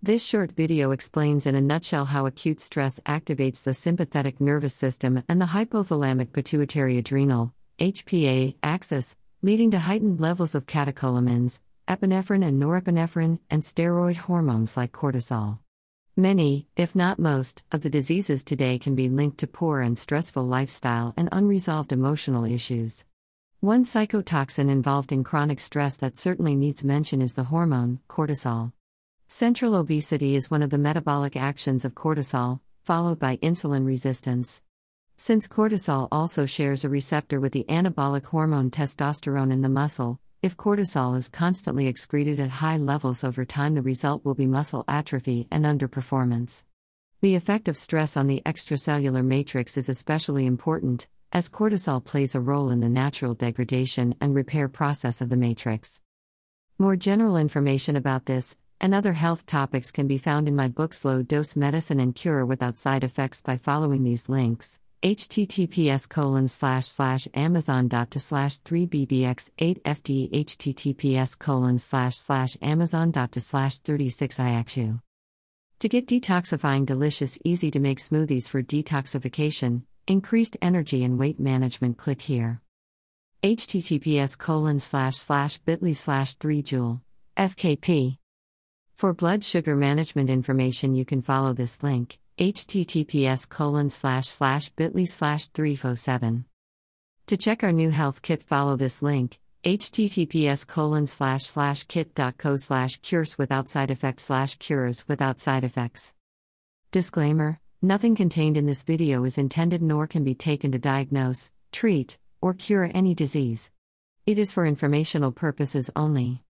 This short video explains in a nutshell how acute stress activates the sympathetic nervous system and the hypothalamic pituitary adrenal HPA axis, leading to heightened levels of catecholamines, epinephrine and norepinephrine, and steroid hormones like cortisol. Many, if not most, of the diseases today can be linked to poor and stressful lifestyle and unresolved emotional issues. One psychotoxin involved in chronic stress that certainly needs mention is the hormone, cortisol. Central obesity is one of the metabolic actions of cortisol, followed by insulin resistance. Since cortisol also shares a receptor with the anabolic hormone testosterone in the muscle, if cortisol is constantly excreted at high levels over time, the result will be muscle atrophy and underperformance. The effect of stress on the extracellular matrix is especially important, as cortisol plays a role in the natural degradation and repair process of the matrix. More general information about this, and other health topics can be found in my books Low Dose Medicine and Cure Without Side Effects by following these links. Https colon slash slash amazon dot to slash 3bbx 8 fd https colon slash slash amazon dot to slash 36 iaxu to get detoxifying delicious easy to make smoothies for detoxification increased energy and weight management click here. Https colon slash slash bit.ly slash 3 joule fkp for blood sugar management information, you can follow this link https colon slash slash bit.ly slash 307. To check our new health kit, follow this link https colon slash slash kit.co slash cures without side effects slash cures without side effects. Disclaimer Nothing contained in this video is intended nor can be taken to diagnose, treat, or cure any disease. It is for informational purposes only.